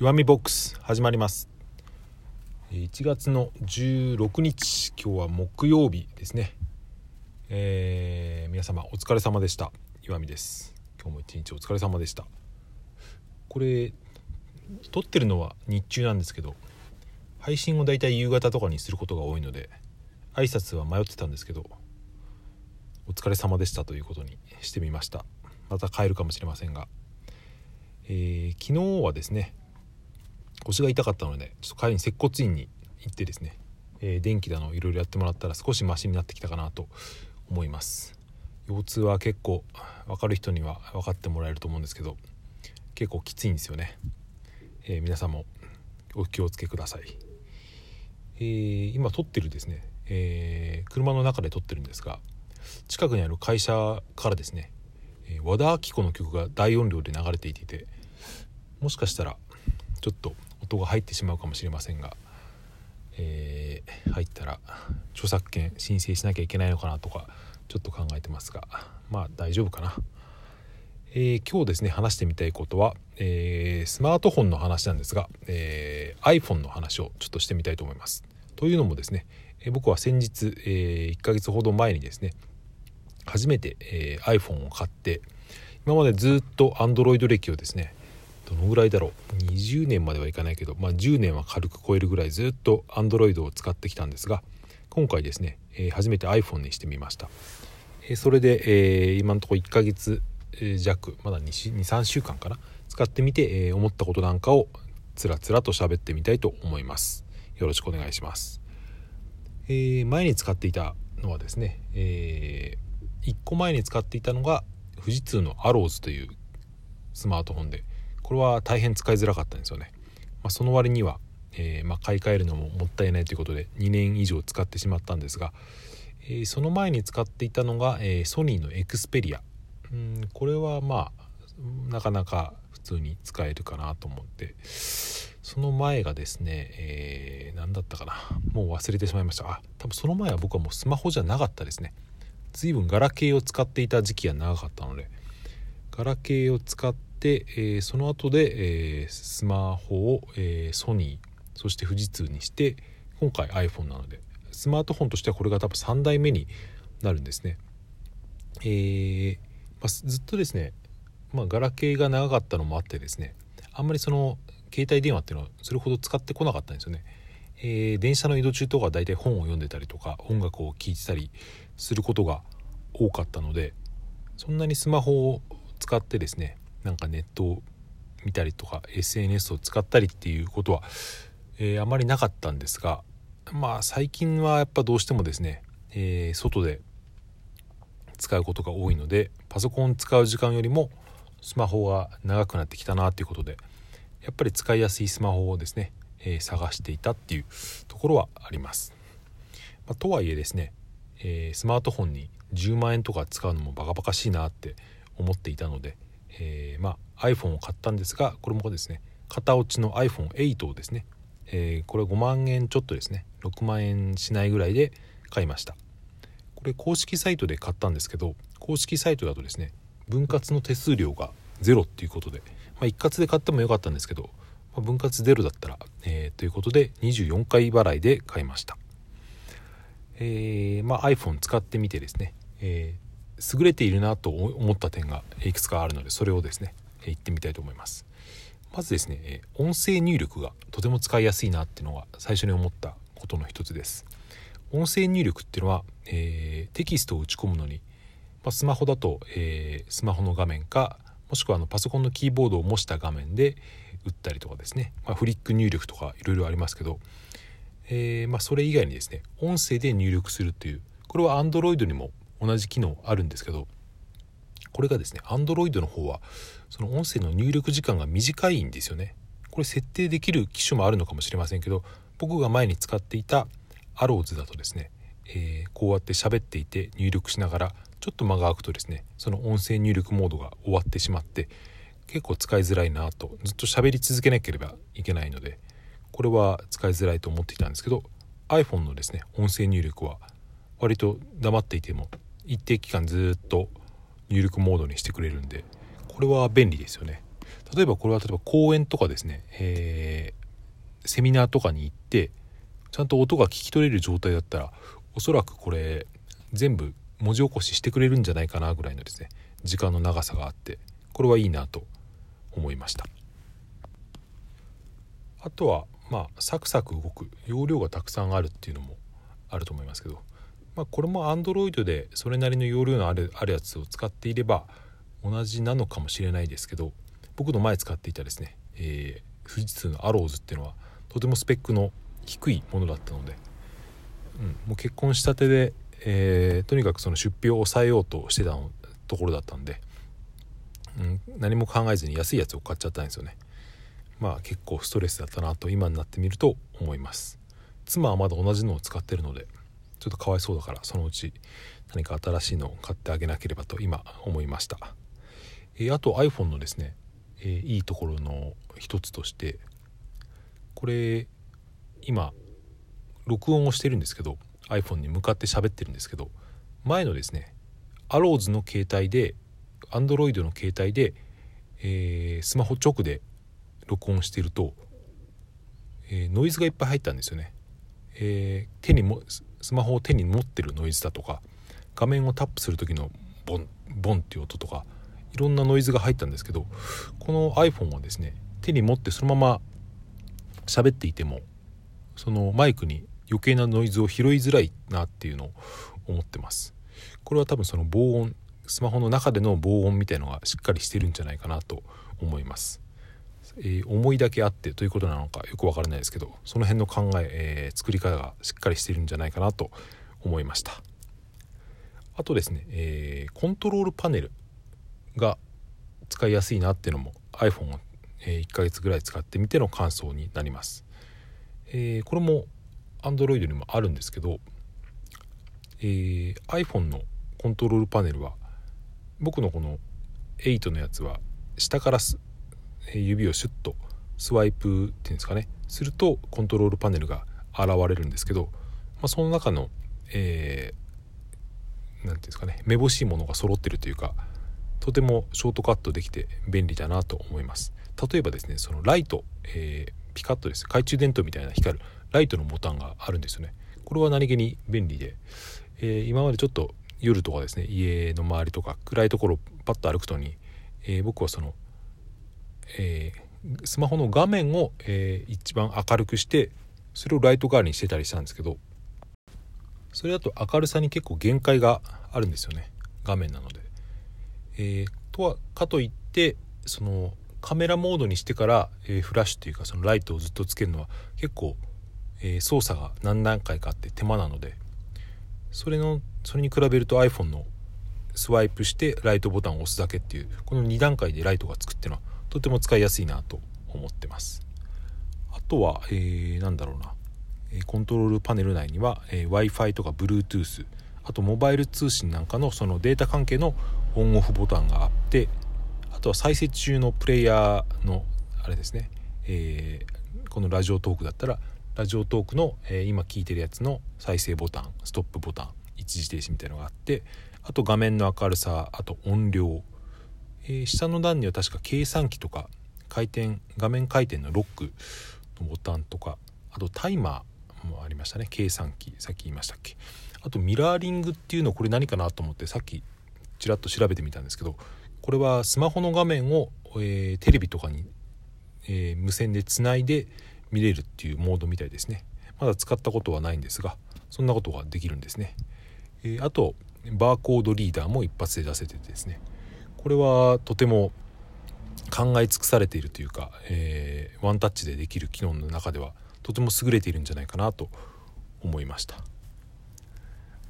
弱みボックス始まります。1月の16日今日は木曜日ですね。えー、皆様お疲れ様でした。岩見です。今日も一日お疲れ様でした。これ撮ってるのは日中なんですけど配信をだいたい夕方とかにすることが多いので挨拶は迷ってたんですけどお疲れ様でしたということにしてみました。また帰るかもしれませんが、えー、昨日はですね腰が痛かったのでちょっと帰りに接骨院に行ってですね、えー、電気だのいろいろやってもらったら少しマシになってきたかなと思います。腰痛は結構分かる人には分かってもらえると思うんですけど結構きついんですよね、えー、皆さんもお気をつけください、えー、今撮ってるですね、えー、車の中で撮ってるんですが近くにある会社からですね、え和田アキ子の曲が大音量で流れていてもしかしたらちょっと音が入ってしまうかもしれませんが、えー、入ったら著作権申請しなきゃいけないのかなとかちょっと考えてますがまあ大丈夫かな。えー、今日ですね話してみたいことは、えー、スマートフォンの話なんですが、えー、iPhone の話をちょっとしてみたいと思います。というのもですね、え僕は先日、え1ヶ月ほど前にですね初めて、え iPhone を買って今までずっと Android 歴をですねどのぐらいだろう。20年まではいかないけど、まあ、10年は軽く超えるぐらいずっと Android を使ってきたんですが今回ですね、えー、初めて iPhone にしてみました、えー、それで、えー、今のところ1ヶ月弱まだ23週間かな使ってみて、え思ったことなんかをつらつらと喋ってみたいと思います。よろしくお願いします、え前に使っていたのはですね、え1個前に使っていたのが富士通のアローズというスマートフォンでこれは大変使いづらかったんですよね、まあ、その割には、えー、まあ、買い替えるのももったいないということで2年以上使ってしまったんですが、えー、その前に使っていたのが、えー、ソニーのエクスペリア。うんこれはまあなかなか普通に使えるかなと思って。その前がですね、えー、何だったかな。もう忘れてしまいました。あ多分その前は僕はもうスマホじゃなかったですね。随分ガラケーを使っていた時期が長かったのでガラケーを使って、えー、その後で、えー、スマホを、えー、ソニーそして富士通にして今回 iPhone なのでスマートフォンとしてはこれが多分3代目になるんですね。えーまあ、ずっとですね、まあ、ガラケーが長かったのもあってですねあんまりその携帯電話っていうのはそれほど使ってこなかったんですよね。えー、電車の移動中とか大体本を読んでたりとか音楽を聴いてたりすることが多かったのでそんなにスマホを使ってですねなんかネットを見たりとか SNS を使ったりっていうことは、えー、あまりなかったんですがまあ最近はやっぱどうしてもですね、えー、外で使うことが多いのでパソコン使う時間よりもスマホが長くなってきたなということでやっぱり使いやすいスマホをですね、えー、探していたっていうところはあります。まあ、とはいえですね、えー、スマートフォンに10万円とか使うのもバカバカしいなって思っていたので、えー、まあ、iPhone を買ったんですがこれもですね型落ちの iPhone8 をですね、えー、これ5万円ちょっとですね6万円しないぐらいで買いました。これ公式サイトで買ったんですけど公式サイトだとですね分割の手数料がゼロっていうことで、まあ、一括で買ってもよかったんですけど、まあ、分割ゼロだったら、えー、ということで24回払いで買いました、えー、まあ、iPhone 使ってみてですね、えー優れているなと思った点がいくつかあるのでそれをですね言ってみたいと思います。まずですね音声入力がとても使いやすいなっていうのが最初に思ったことの一つです。音声入力っていうのは、えー、テキストを打ち込むのに、まあ、スマホだと、えー、スマホの画面かもしくはあのパソコンのキーボードを模した画面で打ったりとかですね、まあ、フリック入力とかいろいろありますけど、えー、まあ、それ以外にですね音声で入力するっていうこれは Android にも同じ機能あるんですけどこれがですね Android の方はその音声の入力時間が短いんですよね。これ設定できる機種もあるのかもしれませんけど僕が前に使っていた Arrows だとですね、えー、こうやって喋っていて入力しながらちょっと間が空くとですねその音声入力モードが終わってしまって結構使いづらいなとずっと喋り続けなければいけないのでこれは使いづらいと思っていたんですけど iPhone のですね音声入力は割と黙っていても一定期間ずっと入力モードにしてくれるんでこれは便利ですよね。例えばこれは例えば講演とかですね、えー、セミナーとかに行ってちゃんと音が聞き取れる状態だったらおそらくこれ全部文字起こししてくれるんじゃないかなぐらいのですね時間の長さがあってこれはいいなと思いました。あとはまあサクサク動く容量がたくさんあるっていうのもあると思いますけど、まあ、これも Android でそれなりの容量のあるあるやつを使っていれば同じなのかもしれないですけど僕の前使っていたですね、えー、富士通のアローズっていうのはとてもスペックの低いものだったので、うん、もう結婚したてで、えー、とにかくその出費を抑えようとしてたところだったんで、うん、何も考えずに安いやつを買っちゃったんですよね。まあ結構ストレスだったなと今になってみると思います。妻はまだ同じのを使ってるのでちょっとかわいそうだからそのうち何か新しいのを買ってあげなければと今思いました、えー、あと iPhone のですね、えー、いいところの一つとしてこれ今録音をしてるんですけど iPhone に向かって喋ってるんですけど前のですねアローズの携帯で Android の携帯で、えー、スマホ直で録音してると、えー、ノイズがいっぱい入ったんですよね、えー、手にもスマホを手に持ってるノイズだとか画面をタップする時のボンボンっていう音とかいろんなノイズが入ったんですけどこの iPhone はですね手に持ってそのまま喋っていてもそのマイクに余計なノイズを拾いづらいなっていうのを思ってます。これは多分その防音スマホの中での防音みたいのがしっかりしてるんじゃないかなと思います、えー、思いだけあってということなのかよくわからないですけどその辺の考ええー、作り方がしっかりしてるんじゃないかなと思いました。あとですね、えー、コントロールパネルが使いやすいなっていうのも iPhone を1ヶ月ぐらい使ってみての感想になります。えー、これも Android にもあるんですけど、えー、iPhone のコントロールパネルは僕のこの8のやつは下からす指をシュッとスワイプっていうんですかね。するとコントロールパネルが現れるんですけど、まあ、その中の何、えー、て言うんですかね。めぼしいものが揃ってるというかとてもショートカットできて便利だなと思います。例えばですねそのライト、えー、ピカッとです。懐中電灯みたいな光るライトのボタンがあるんですよね。これは何気に便利で、えー、今までちょっと夜とかですね家の周りとか暗いところパッと歩くとに、えー、僕はその、えー、スマホの画面を、え一番明るくしてそれをライト代わりにしてたりしたんですけどそれだと明るさに結構限界があるんですよね画面なので。えとはかといってそのカメラモードにしてから、えー、フラッシュというかそのライトをずっとつけるのは結構、えー、操作が何段階かあって手間なのでそれのそれに比べると iPhone のスワイプしてライトボタンを押すだけっていうこの2段階でライトがつくっていうのはとても使いやすいなと思ってます。あとは、えー、だろうな。コントロールパネル内には、えー、w i f i とか Bluetooth あとモバイル通信なんかのそのデータ関係のオンオフボタンがあってあとは再生中のプレイヤーのあれですね、えー、このラジオトークだったらラジオトークの、えー、今聞いてるやつの再生ボタンストップボタン一時停止みたいのがあってあと画面の明るさあと音量、えー、下の段には確か計算機とか回転画面回転のロックのボタンとかあとタイマーもありましたね。計算機さっき言いましたっけ。あとミラーリングっていうのこれ何かなと思ってさっきちらっと調べてみたんですけどこれはスマホの画面を、えー、テレビとかに、えー、無線でつないで見れるっていうモードみたいですね。まだ使ったことはないんですがそんなことができるんですね、えー、あとバーコードリーダーも一発で出せててですね。これはとても考え尽くされているというか、えー、ワンタッチでできる機能の中ではとても優れているんじゃないかなと思いました。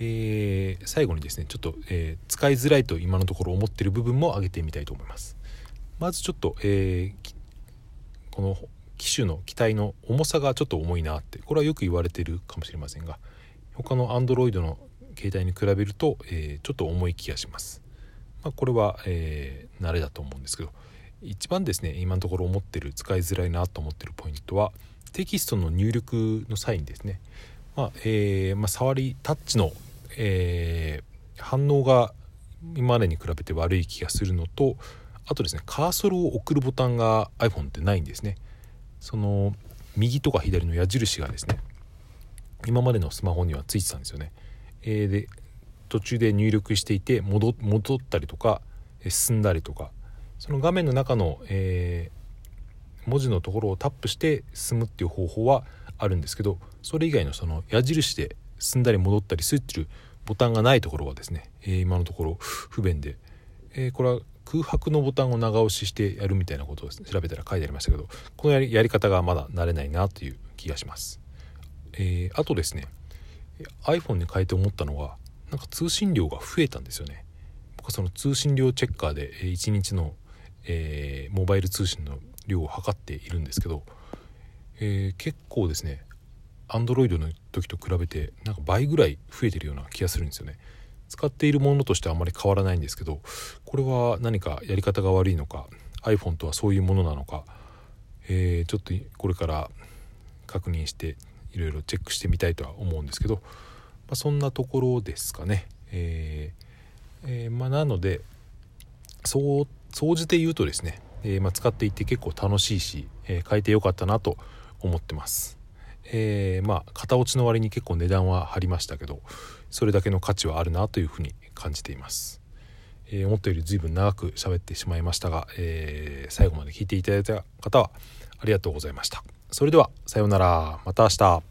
えー、最後にですねちょっと、えー、使いづらいと今のところ思ってる部分も挙げてみたいと思います。まずちょっと、えー、この機種の機体の重さがちょっと重いなってこれはよく言われてるかもしれませんが他の Android の携帯に比べると、えちょっと重い気がします、まあ、これは、え慣れだと思うんですけど一番ですね今のところ思ってる使いづらいなと思ってるポイントはテキストの入力の際にですね。まあえーまあ、触りタッチのえー、反応が今までに比べて悪い気がするのとあとですねカーソルを送るボタンが iPhone ってないんですね。その右とか左の矢印がですね今までのスマホにはついてたんですよね、えー、で途中で入力していて戻ったりとか進んだりとかその画面の中の、えー、文字のところをタップして進むっていう方法はあるんですけどそれ以外のその矢印で進んだり戻ったりするっていうボタンがないところはですね、えー、今のところ不便で、えー、これは空白のボタンを長押ししてやるみたいなことを調べたら書いてありましたけどこのやり方がまだ慣れないなという気がします、えー、あとですね iPhone に変えて思ったのはなんか通信量が増えたんですよね。僕はその通信量チェッカーで1日の、えー、モバイル通信の量を測っているんですけど、えー、結構ですね Android の時と比べてなんか倍ぐらい増えてるような気がするんですよね。使っているものとしてはあまり変わらないんですけどこれは何かやり方が悪いのか iPhone とはそういうものなのか、えー、ちょっとこれから確認していろいろチェックしてみたいとは思うんですけどまあ、そんなところですかね。えーえー、まあ、なのでそう総じて言うとですね、えー、まあ、使っていて結構楽しいし、え変えてよかったなと思ってます。えまあ型落ちの割に結構値段は張りましたけどそれだけの価値はあるなというふうに感じています。え思ったより随分長く喋ってしまいましたが、え最後まで聞いていただいた方はありがとうございました。それではさようならまた明日